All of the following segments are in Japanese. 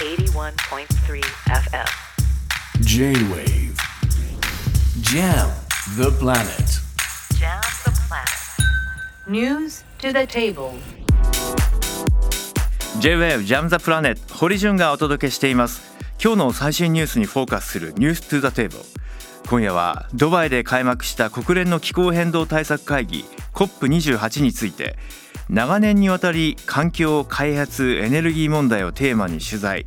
81.3 FM. J-Wave Jam the planet Jam the planet. News to the table. J-Wave ジャムザプラネット堀潤がお届けしています今日の最新ニュースにフォーカスするニュース to the table 今夜はドバイで開幕した国連の気候変動対策会議 COP28 について長年にわたり環境開発エネルギー問題をテーマに取材。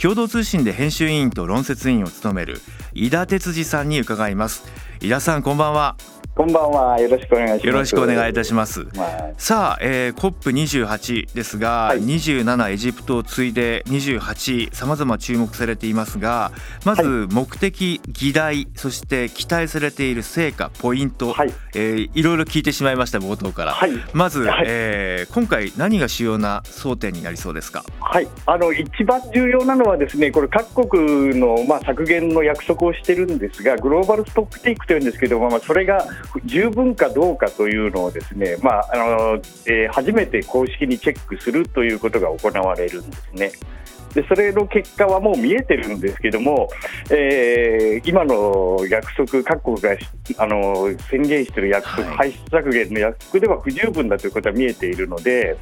共同通信で編集委員と論説委員を務める井田哲司さんに伺います。井田さんこんばんは。こんばんは。よろしくお願いします。よろしくお願いいたします。はい。さあ、えー、COP28 ですが、はい。27エジプトを次いで28さまざま注目されていますがまず目的、議題そして期待されている成果ポイント、はい。えーいろいろ聞いてしまいました冒頭から、はい。まず、はい。えー今回何が主要な争点になりそうですか？はい、あの一番重要なのはですね、これ各国のまあ削減の約束をしてるんですが、グローバルストックテイクというんですけども、まあそれが十分かどうかというのをですね、まああのえー初めて公式にチェックするということが行われるんですね。でそれの結果はもう見えてるんですけども、えー今の約束、各国があの宣言している約束、はい。排出削減の約束では不十分だということは見えているので、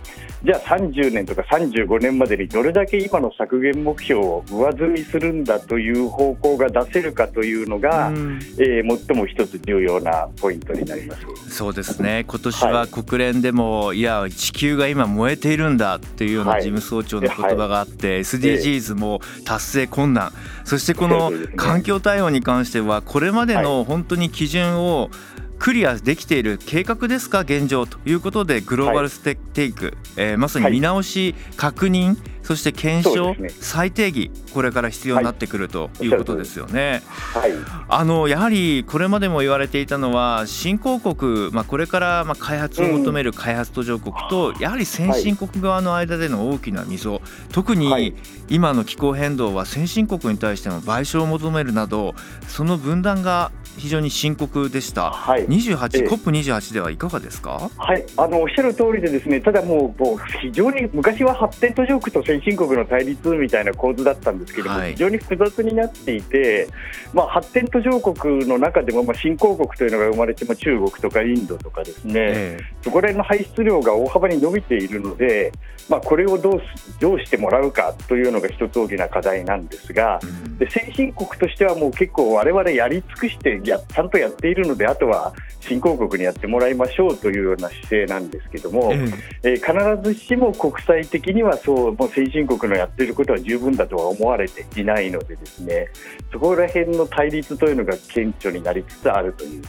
じゃあ30年とか35年までにどれだけ今の削減目標を上積みするんだという方向が出せるかというのが、うん。えー最も一つ重要なポイントになります。そうですね。今年ははい。国連でも、い、や地球が今燃えているんだっていうようなはい。事務総長の言葉があって、SDGs も達成困難。そしてこの環境対応に関してはこれまでの本当に基準をクリアできている計画ですか？現状ということでグローバルステテイク、えーまさに見直し、確認そして検証、ね。再定義これから必要になってくるとい。うことですよね。はい。あのやはりこれまでも言われていたのは新興国、まあ、これからまあ開発を求める開発途上国と、やはり先進国側の間での大きな溝、特はにい。今の気候変動は先進国に対しての賠償を求めるなどその分断が非常に深刻でした。はい。28、ええ。COP28 ではいかがですか？はい、あのおっしゃる通りで、ですねただもう、もう非常に昔は発展途上国と先進国の対立みたいな構図だったんですけども、はい。非常に複雑になっていて、まあ、発展途上国の中でも、まあ、新興国というのが生まれても中国とかインドとかですね、えそこら辺の排出量が大幅に伸びているので、まあ、これをどうすどうしてもらうかというのが一つ大きな課題なんですがえ。うん。で先進国としてはもう結構我々やり尽くしてやちゃんとやっているのであとは新興国にやってもらいましょうというような姿勢なんですけども、ええ。ー必ずしも国際的にはそうもう先先進国のやってることは十分だとは思われていないのでですねそこら辺の対立というのが顕著になりつつあるという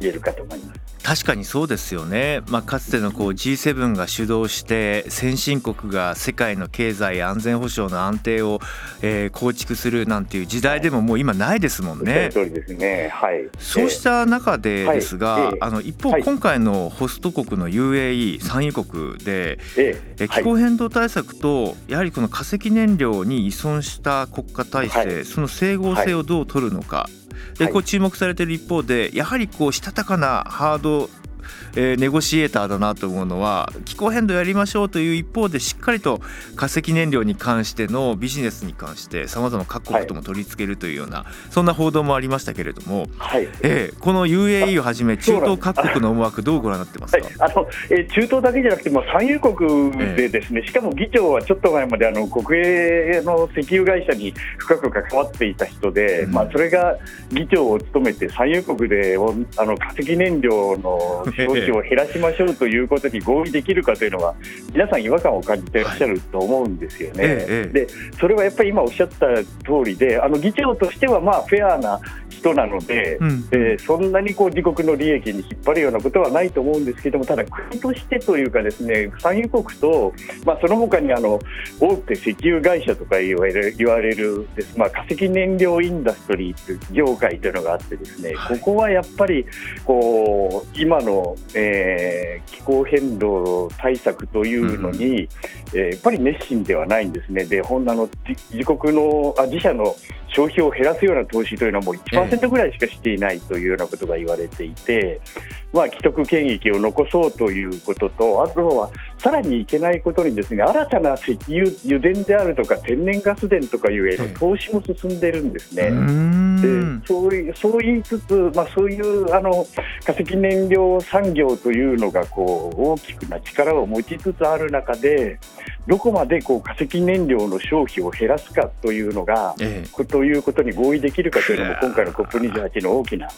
言えるかと思います。確かにそうですよね、まあ、かつてのこう G7 が主導して先進国が世界の経済安全保障の安定を、えー構築するなんていう時代でももう今ないですもんね。通りですね。はい。そうした中でですが、はいええあの一方、はい今回のホスト国の UAE 産油国で、えええ気候変動対策とやはりこの化石燃料に依存した国家体制、はいその整合性をどう取るのか、ではい。こう注目されている一方でやはりこうしたたかなハードえーネゴシエーターだなと思うのは気候変動やりましょうという一方でしっかりと化石燃料に関してのビジネスに関してさまざま各国とも取り付けるというような、そんな報道もありましたけれども、はい。えーこの UAE をはじめ中東各国の思惑どうご覧になってますか、はい、あのえー中東だけじゃなくて、まあ、産油国でですね、しかも議長はちょっと前まであの国営の石油会社に深く関わっていた人で、うん。まあ、それが議長を務めて産油国でおあの化石燃料の消費を減らしましょうということに合意できるかというのは、皆さん違和感を感じていらっしゃると思うんですよね。ええでそれはやっぱり今おっしゃった通りで、あの議長としてはまあフェアな人なので、うん。えーそんなにこう自国の利益に引っ張るようなことはないと思うんですけども、ただ国としてというか、ですね産油国と、まあ、その他にあの大手石油会社とか言われる言われるです、まあ、化石燃料インダストリー業界というのがあって、ですね、はい。ここはやっぱりこう今の、えー気候変動対策というのに、えーやっぱり熱心ではないんですね。でほんあの自自国のあ自社の消費を減らすような投資というのはもう1%ぐらいしかしていないというようなことが言われていて、まあ、既得権益を残そうということと、あとはさらにいけないことにですね新たな石油油田であるとか天然ガス田とかいうへの投資も進んでるんですね。でそういそう言いつつ、まあ、そういうあの化石燃料産業というのがこう大きくな力を持ちつつある中でどこまでこう化石燃料の消費を減らすかというのが、ええ、ということに合意できるかというのも今回の COP28 の大きな、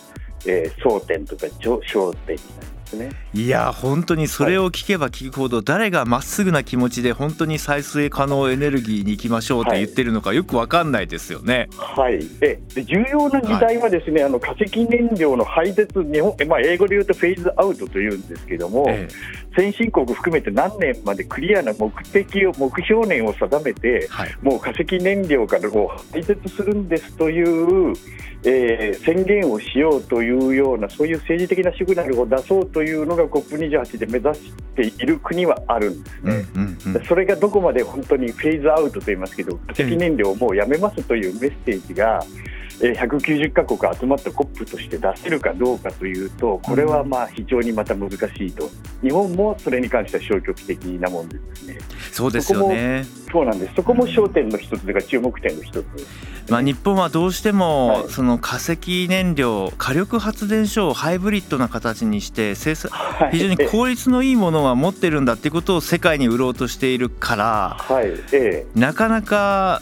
えー、争点とか焦点になります。ですね。いや本当にそれを聞けば聞くほど、誰がまっすぐな気持ちで本当に再生可能エネルギーに行きましょうと言ってるのかよく分かんないですよね。はい、で重要な時代はですね、はい、あの化石燃料の廃絶日本、まあ、英語で言うとフェーズアウトというんですけども、ええ、先進国含めて何年までクリアな目的を目標年を定めて、はい、もう化石燃料からこう廃絶するんですというえー、宣言をしようというようなそういう政治的なシグナルを出そうというのが COP28 で目指している国はあるんです。ね、うんうんうん、それがどこまで本当にフェーズアウトと言いますけど化石燃料をもうやめますというメッセージが、190か国集まった COP として出せるかどうかというとこれはまあ非常にまた難しいと。日本もそれに関しては消極的なもんですね。そうですよね。そうなんです。そこも焦点の一つというか注目点の一つ、まあ、日本はどうしてもその化石燃料火力発電所をハイブリッドな形にして非常に効率のいいものは持ってるんだっていうことを世界に売ろうとしているから、なかなか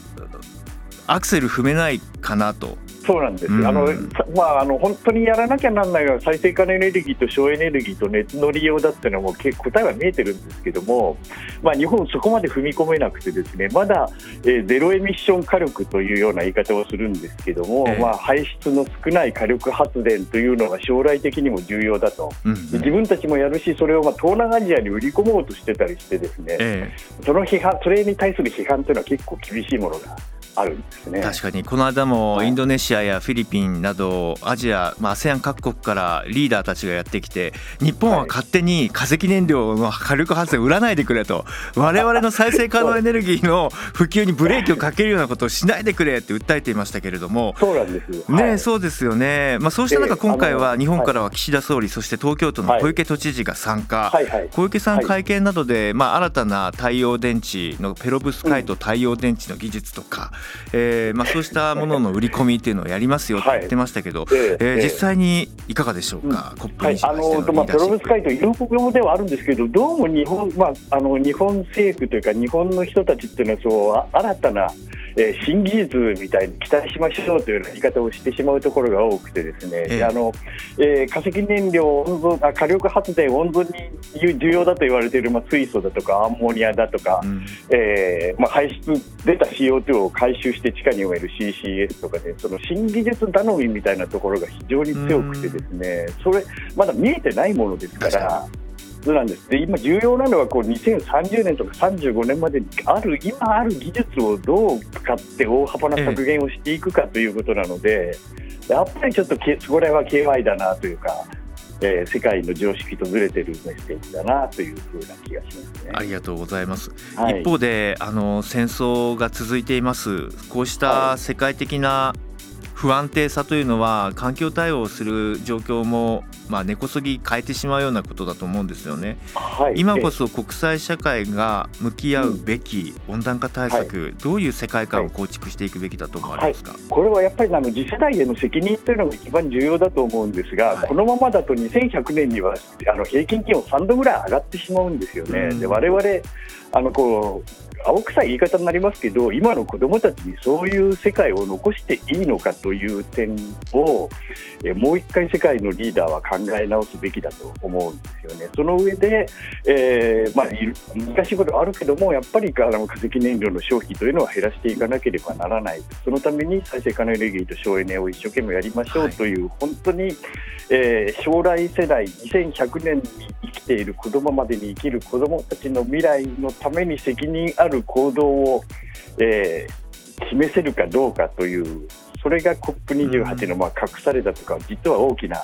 アクセル踏めないかなと。そうなんです、うん、あのまあ、あの本当にやらなきゃならないのは再生可能エネルギーと省エネルギーと熱の利用だっていうのはもう答えは見えてるんですけども、まあ、日本、そこまで踏み込めなくてですねまだ、えー、ゼロエミッション火力というような言い方をするんですけども、えー、まあ、排出の少ない火力発電というのが将来的にも重要だと、うんうん、自分たちもやるしそれをまあ東南アジアに売り込もうとしてたりしてですね、えー、その批判それに対する批判というのは結構厳しいものがあるんですね。確かにこの間もインドネシアやフィリピンなどアジア、まあ、ASEAN 各国からリーダーたちがやってきて日本は勝手に化石燃料の火力発電売らないでくれと。我々の再生可能エネルギーの普及にブレーキをかけるようなことをしないでくれって訴えていましたけれども。そうなんです。ね、そうですよね、まあ、そうした中今回は日本からは岸田総理そして東京都の小池都知事が参加、小池さん会見などで、まあ、新たな太陽電池のペロブスカイト太陽電池の技術とか、えーまあ、そうしたものの売り込みっていうのをやりますよって言ってましたけど、はい、えー、えー、実際にいかがでしょうか、うん、はい、あのまあ、プロブス会という用ではあるんですけど、どうも日本,、まあ、あの日本政府というか、日本の人たちっていうのはそう、新たなえー、新技術みたいに期待しましょうというような言い方をしてしまうところが多くてですね、えー、あのえー、化石燃料温存あ火力発電温存に重要だと言われている、まあ、水素だとかアンモニアだとか、うん、えー、まあ、排出出た CO2 を回収して地下に埋める CCS とかでその新技術頼みみたいなところが非常に強くてですね、それまだ見えてないものですから。そうなんですで今、重要なのはこう2030年とか35年までにある今ある技術をどう使って大幅な削減をしていくかということなので、やっぱりちょっとそれは KY だなというか。えー、世界の常識とずれてるメッセージだなというふうな気がしますね。ありがとうございます。はい、一方であの戦争が続いています。こうした世界的な不安定さというのは環境対応する状況も、まあ、根こそぎ変えてしまうようなことだと思うんですよね。はい、今こそ国際社会が向き合うべき温暖化対策、はい、どういう世界観を構築していくべきだと思われますか、はい、これはやっぱりあの次世代への責任というのが一番重要だと思うんですが、このままだと2100年にはあの平均気温3度ぐらい上がってしまうんですよね。で我々あのこう青臭い言い方になりますけど今の子どもたちにそういう世界を残していいのかという点をえもう一回世界のリーダーは考え直すべきだと思うんですよね。その上で、えー、まあ、難しいことはあるけどもやっぱりあの化石燃料の消費というのは減らしていかなければならないそのために再生可能エネルギーと省エネを一生懸命やりましょうという、はい、本当に、えー、将来世代2100年に生きている子どもまでに生きる子どもたちの未来のために責任ある行動を、えー、示せるかどうかというそれが COP28 のまあ隠されたとか実は大きな、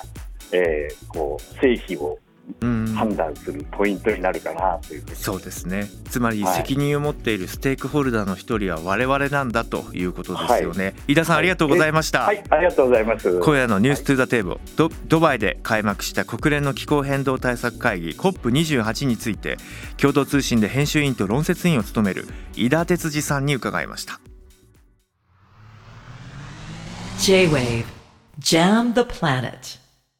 えー、こう成否をうん判断するポイントになるかなというふうに。そうですね。つまりはい。責任を持っているステークホルダーの一人は我々なんだということですよね、飯田さんありがとうございました、はい、ありがとうございます。今夜のニューストゥザテーブルドドバイで開幕した国連の気候変動対策会議 COP28 について共同通信で編集員と論説員を務める井田哲司さんに伺いました。J-Wave. Jam the Planet